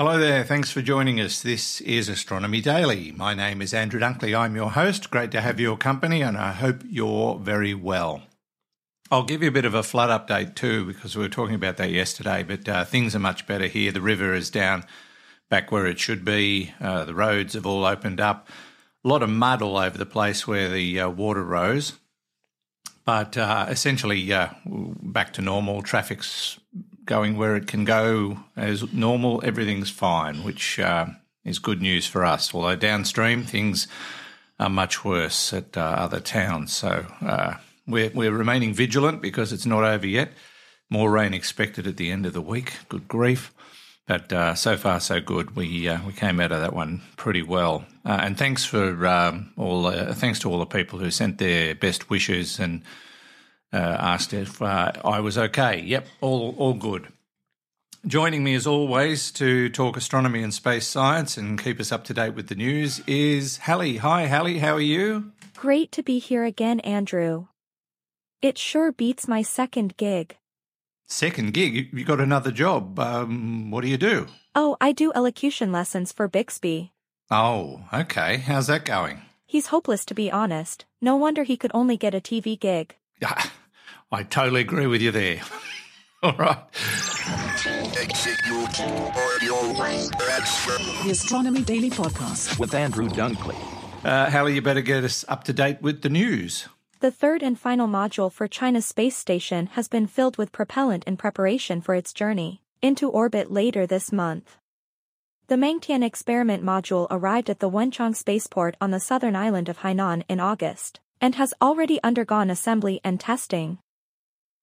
Hello there, thanks for joining us. This is Astronomy Daily. My name is Andrew Dunkley. I'm your host. Great to have your company, and I hope you're very well. I'll give you a bit of a flood update too, because we were talking about that yesterday, but uh, things are much better here. The river is down back where it should be, uh, the roads have all opened up. A lot of mud all over the place where the uh, water rose. But uh, essentially, uh, back to normal. Traffic's going where it can go as normal. Everything's fine, which uh, is good news for us. Although downstream, things are much worse at uh, other towns. So uh, we're, we're remaining vigilant because it's not over yet. More rain expected at the end of the week. Good grief. But uh, so far, so good. We uh, we came out of that one pretty well. Uh, and thanks for um, all. Thanks to all the people who sent their best wishes and uh, asked if uh, I was okay. Yep, all all good. Joining me as always to talk astronomy and space science and keep us up to date with the news is Halley. Hi, Halley. How are you? Great to be here again, Andrew. It sure beats my second gig. Second gig? You got another job. Um, what do you do? Oh, I do elocution lessons for Bixby. Oh, okay. How's that going? He's hopeless to be honest. No wonder he could only get a TV gig. Yeah, I totally agree with you there. All right. The Astronomy Daily Podcast with Andrew Dunkley. Uh, Halley, you better get us up to date with the news. The third and final module for China's space station has been filled with propellant in preparation for its journey into orbit later this month. The Mengtian experiment module arrived at the Wenchang spaceport on the southern island of Hainan in August and has already undergone assembly and testing.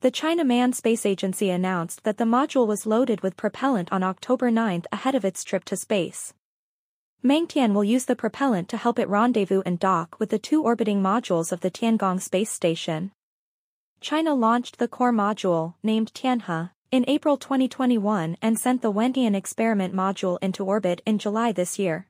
The China Manned Space Agency announced that the module was loaded with propellant on October 9 ahead of its trip to space. Mengtian will use the propellant to help it rendezvous and dock with the two orbiting modules of the Tiangong space station. China launched the core module, named Tianhe, in April 2021 and sent the Wentian experiment module into orbit in July this year.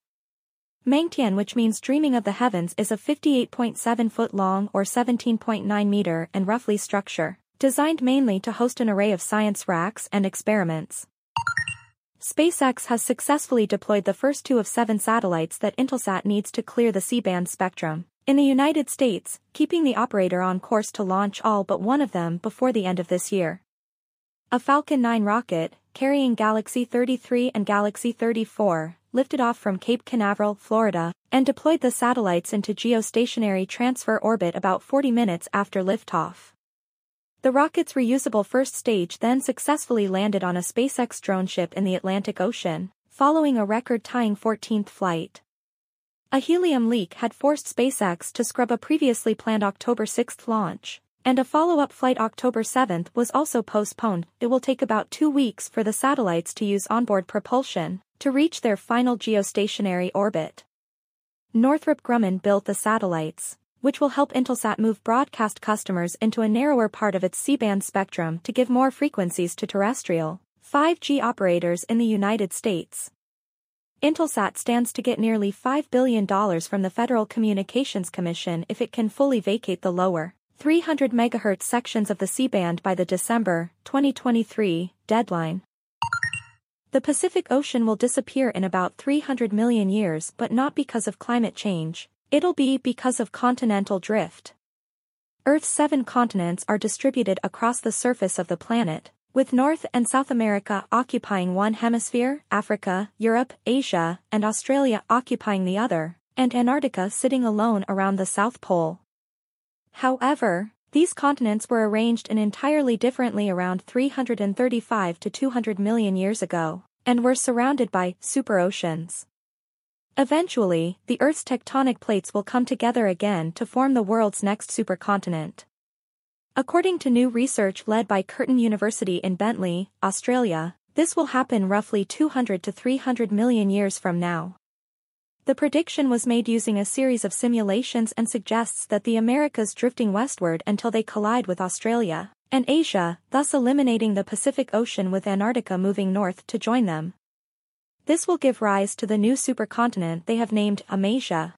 Mengtian which means dreaming of the heavens is a 58.7 foot long or 17.9 meter and roughly structure, designed mainly to host an array of science racks and experiments. SpaceX has successfully deployed the first two of seven satellites that Intelsat needs to clear the C-band spectrum. In the United States, keeping the operator on course to launch all but one of them before the end of this year. A Falcon 9 rocket, carrying Galaxy 33 and Galaxy 34, lifted off from Cape Canaveral, Florida, and deployed the satellites into geostationary transfer orbit about 40 minutes after liftoff. The rocket's reusable first stage then successfully landed on a SpaceX drone ship in the Atlantic Ocean, following a record-tying 14th flight. A helium leak had forced SpaceX to scrub a previously planned October 6 launch, and a follow-up flight October 7 was also postponed. It will take about two weeks for the satellites to use onboard propulsion to reach their final geostationary orbit. Northrop Grumman built the satellites, which will help Intelsat move broadcast customers into a narrower part of its C-band spectrum to give more frequencies to terrestrial 5G operators in the United States. Intelsat stands to get nearly $5 billion from the Federal Communications Commission if it can fully vacate the lower 300 MHz sections of the C-band by the December 2023 deadline. The Pacific Ocean will disappear in about 300 million years but not because of climate change, It'll be because of continental drift. Earth's seven continents are distributed across the surface of the planet, with North and South America occupying one hemisphere, Africa, Europe, Asia, and Australia occupying the other, and Antarctica sitting alone around the South Pole. However, these continents were arranged in entirely differently around 335 to 200 million years ago, and were surrounded by superoceans. Eventually, the Earth's tectonic plates will come together again to form the world's next supercontinent. According to new research led by Curtin University in Bentley, Australia, this will happen roughly 200 to 300 million years from now. The prediction was made using a series of simulations and suggests that the Americas drifting westward until they collide with Australia and Asia, thus eliminating the Pacific Ocean with Antarctica moving north to join them. This will give rise to the new supercontinent they have named Amasia.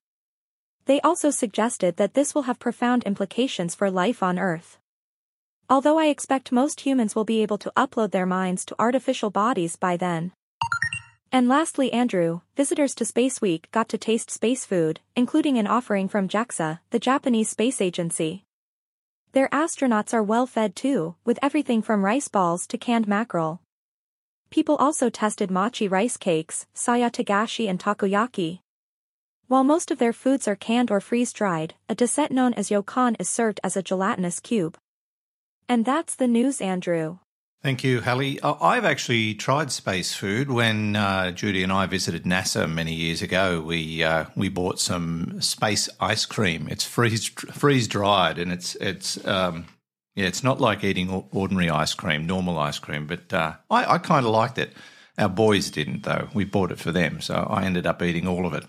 They also suggested that this will have profound implications for life on Earth. Although I expect most humans will be able to upload their minds to artificial bodies by then. And lastly, Andrew, visitors to Space Week got to taste space food, including an offering from JAXA, the Japanese space agency. Their astronauts are well fed too, with everything from rice balls to canned mackerel. People also tested mochi rice cakes, saya tagashi and takoyaki. While most of their foods are canned or freeze-dried, a dessert known as yokan is served as a gelatinous cube. And that's the news, Andrew. Thank you, Halley. I've actually tried space food. When uh, Judy and I visited NASA many years ago, we uh, we bought some space ice cream. It's freeze freeze dried, and it's it's um, yeah, it's not like eating ordinary ice cream, normal ice cream. But uh, I, I kind of liked it. Our boys didn't, though. We bought it for them, so I ended up eating all of it.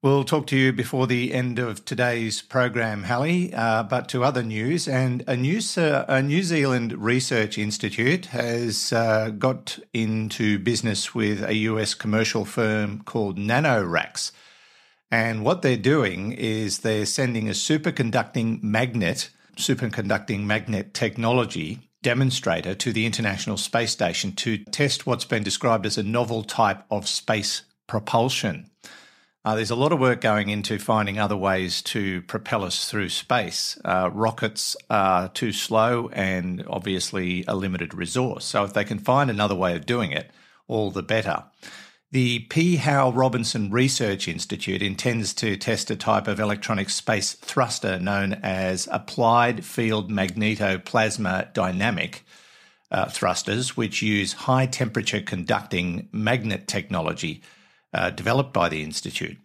We'll talk to you before the end of today's program, Halley, uh, but to other news. And a New, a New Zealand Research Institute has uh, got into business with a US commercial firm called NanoRacks. And what they're doing is they're sending a superconducting magnet, superconducting magnet technology demonstrator to the International Space Station to test what's been described as a novel type of space propulsion. Uh, there's a lot of work going into finding other ways to propel us through space. Uh, rockets are too slow and obviously a limited resource. So if they can find another way of doing it, all the better. The Paihau Robinson Research Institute intends to test a type of electronic space thruster known as applied field magnetoplasma dynamic uh, thrusters, which use high temperature conducting magnet technology uh, developed by the Institute.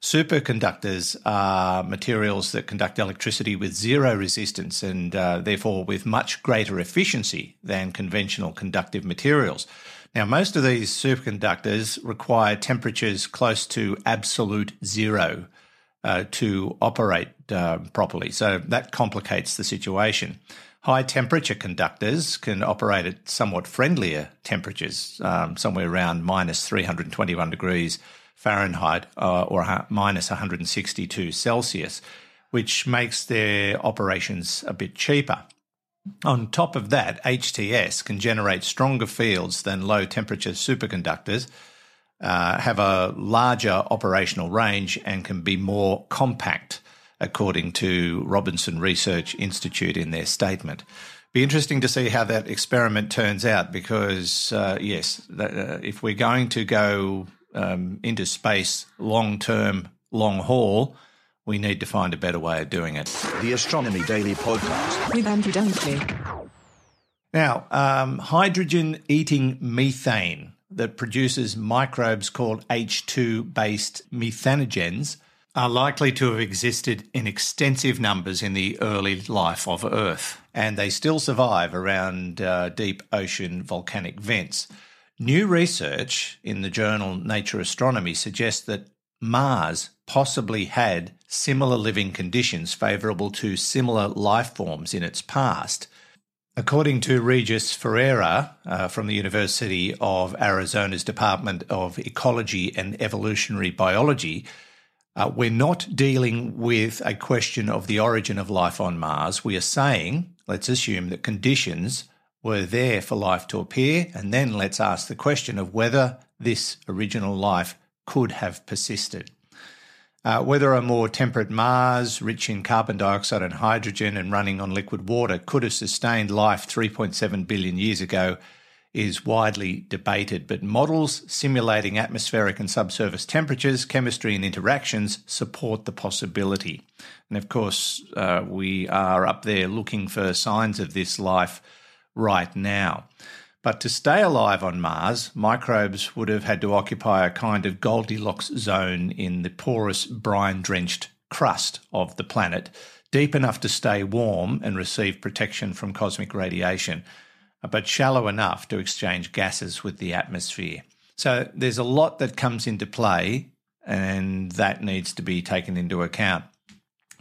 Superconductors are materials that conduct electricity with zero resistance and uh, therefore with much greater efficiency than conventional conductive materials. Now, most of these superconductors require temperatures close to absolute zero uh, to operate uh, properly, so that complicates the situation. High temperature conductors can operate at somewhat friendlier temperatures, um, somewhere around minus 321 degrees Fahrenheit uh, or minus 162 Celsius, which makes their operations a bit cheaper. On top of that, HTS can generate stronger fields than low temperature superconductors, uh, have a larger operational range, and can be more compact according to Robinson Research Institute in their statement. Be interesting to see how that experiment turns out because, uh, yes, uh, if we're going to go um, into space long term, long haul, we need to find a better way of doing it. The Astronomy Daily Podcast with Andrew Dunkley. Now, um, hydrogen eating methane that produces microbes called H2 based methanogens are likely to have existed in extensive numbers in the early life of Earth, and they still survive around uh, deep ocean volcanic vents. New research in the journal Nature Astronomy suggests that Mars possibly had similar living conditions favourable to similar life forms in its past. According to Regis Ferrière uh, from the University of Arizona's Department of Ecology and Evolutionary Biology, uh, we're not dealing with a question of the origin of life on Mars. We are saying, let's assume that conditions were there for life to appear, and then let's ask the question of whether this original life could have persisted. Uh, whether a more temperate Mars, rich in carbon dioxide and hydrogen and running on liquid water, could have sustained life 3.7 billion years ago is widely debated, but models simulating atmospheric and subsurface temperatures, chemistry, and interactions support the possibility. And of course, uh, we are up there looking for signs of this life right now. But to stay alive on Mars, microbes would have had to occupy a kind of Goldilocks zone in the porous, brine drenched crust of the planet, deep enough to stay warm and receive protection from cosmic radiation but shallow enough to exchange gases with the atmosphere. So there's a lot that comes into play, and that needs to be taken into account.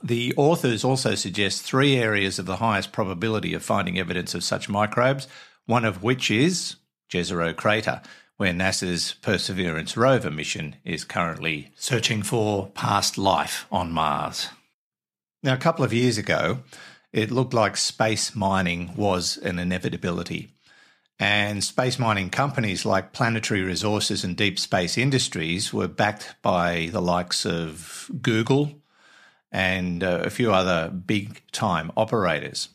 The authors also suggest three areas of the highest probability of finding evidence of such microbes, one of which is Jezero Crater, where NASA's Perseverance rover mission is currently searching for past life on Mars. Now, a couple of years ago, it looked like space mining was an inevitability. And space mining companies like Planetary Resources and Deep Space Industries were backed by the likes of Google and uh, a few other big time operators.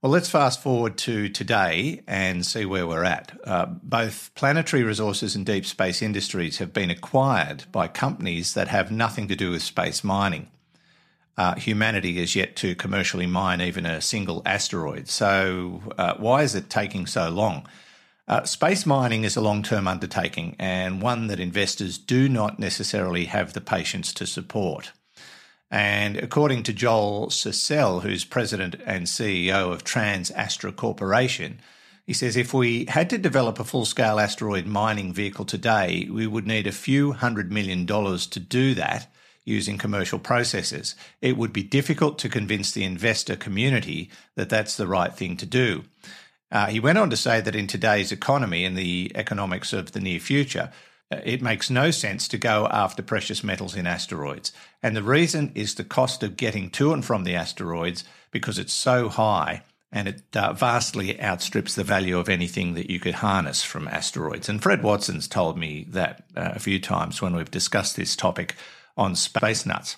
Well, let's fast forward to today and see where we're at. Uh, both Planetary Resources and Deep Space Industries have been acquired by companies that have nothing to do with space mining. Uh, humanity is yet to commercially mine even a single asteroid. So, uh, why is it taking so long? Uh, space mining is a long term undertaking and one that investors do not necessarily have the patience to support. And according to Joel Sercel, who's president and CEO of TransAstra Corporation, he says if we had to develop a full scale asteroid mining vehicle today, we would need a few hundred million dollars to do that using commercial processes. It would be difficult to convince the investor community that that's the right thing to do. Uh, he went on to say that in today's economy and the economics of the near future, it makes no sense to go after precious metals in asteroids. And the reason is the cost of getting to and from the asteroids because it's so high and it uh, vastly outstrips the value of anything that you could harness from asteroids. And Fred Watson's told me that uh, a few times when we've discussed this topic on Space Nuts.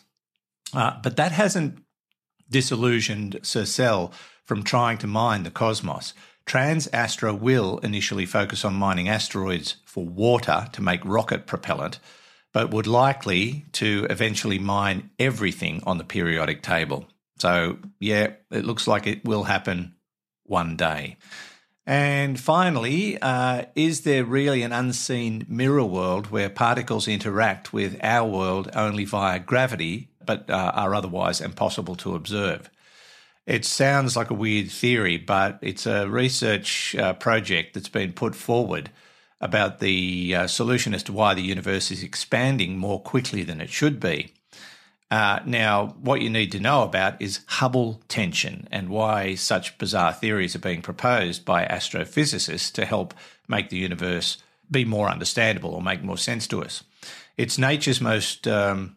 Uh, but that hasn't disillusioned Sercel from trying to mine the cosmos. TransAstra will initially focus on mining asteroids for water to make rocket propellant, but would likely to eventually mine everything on the periodic table. So, yeah, it looks like it will happen one day. And finally, uh, is there really an unseen mirror world where particles interact with our world only via gravity, but uh, are otherwise impossible to observe? It sounds like a weird theory, but it's a research uh, project that's been put forward about the uh, solution as to why the universe is expanding more quickly than it should be. Uh, now, what you need to know about is Hubble tension and why such bizarre theories are being proposed by astrophysicists to help make the universe be more understandable or make more sense to us. It's nature's most um,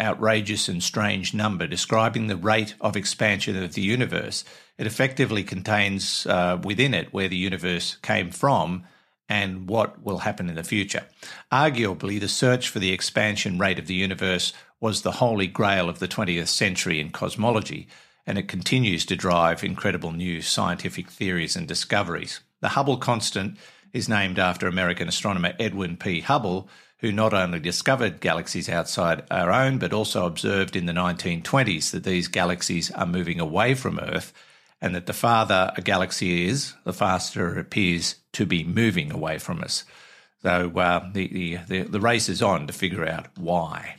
outrageous and strange number describing the rate of expansion of the universe. It effectively contains uh, within it where the universe came from and what will happen in the future. Arguably, the search for the expansion rate of the universe was the holy grail of the 20th century in cosmology, and it continues to drive incredible new scientific theories and discoveries. The Hubble constant is named after American astronomer Edwin P. Hubble, who not only discovered galaxies outside our own, but also observed in the 1920s that these galaxies are moving away from Earth, and that the farther a galaxy is, the faster it appears to be moving away from us. So uh, the, the, the race is on to figure out why.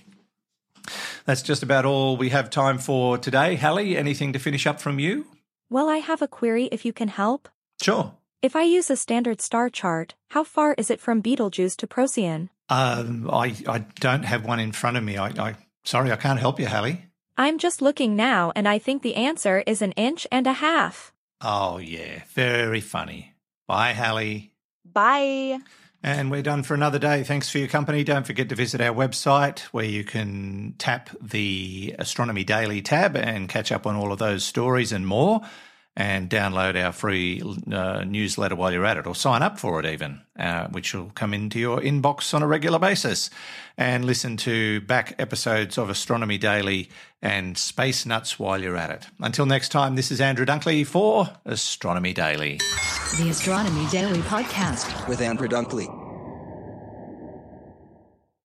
That's just about all we have time for today. Halley, anything to finish up from you? Well, I have a query if you can help. Sure. If I use a standard star chart, how far is it from Betelgeuse to Procyon? Um, I, I don't have one in front of me. I, I sorry, I can't help you, Halley. I'm just looking now and I think the answer is an inch and a half. Oh yeah, very funny. Bye, Halley. Bye. And we're done for another day. Thanks for your company. Don't forget to visit our website where you can tap the Astronomy Daily tab and catch up on all of those stories and more and download our free uh, newsletter while you're at it, or sign up for it even, uh, which will come into your inbox on a regular basis. And listen to back episodes of Astronomy Daily and Space Nuts while you're at it. Until next time, this is Andrew Dunkley for Astronomy Daily. The Astronomy Daily Podcast. With Andrew Dunkley.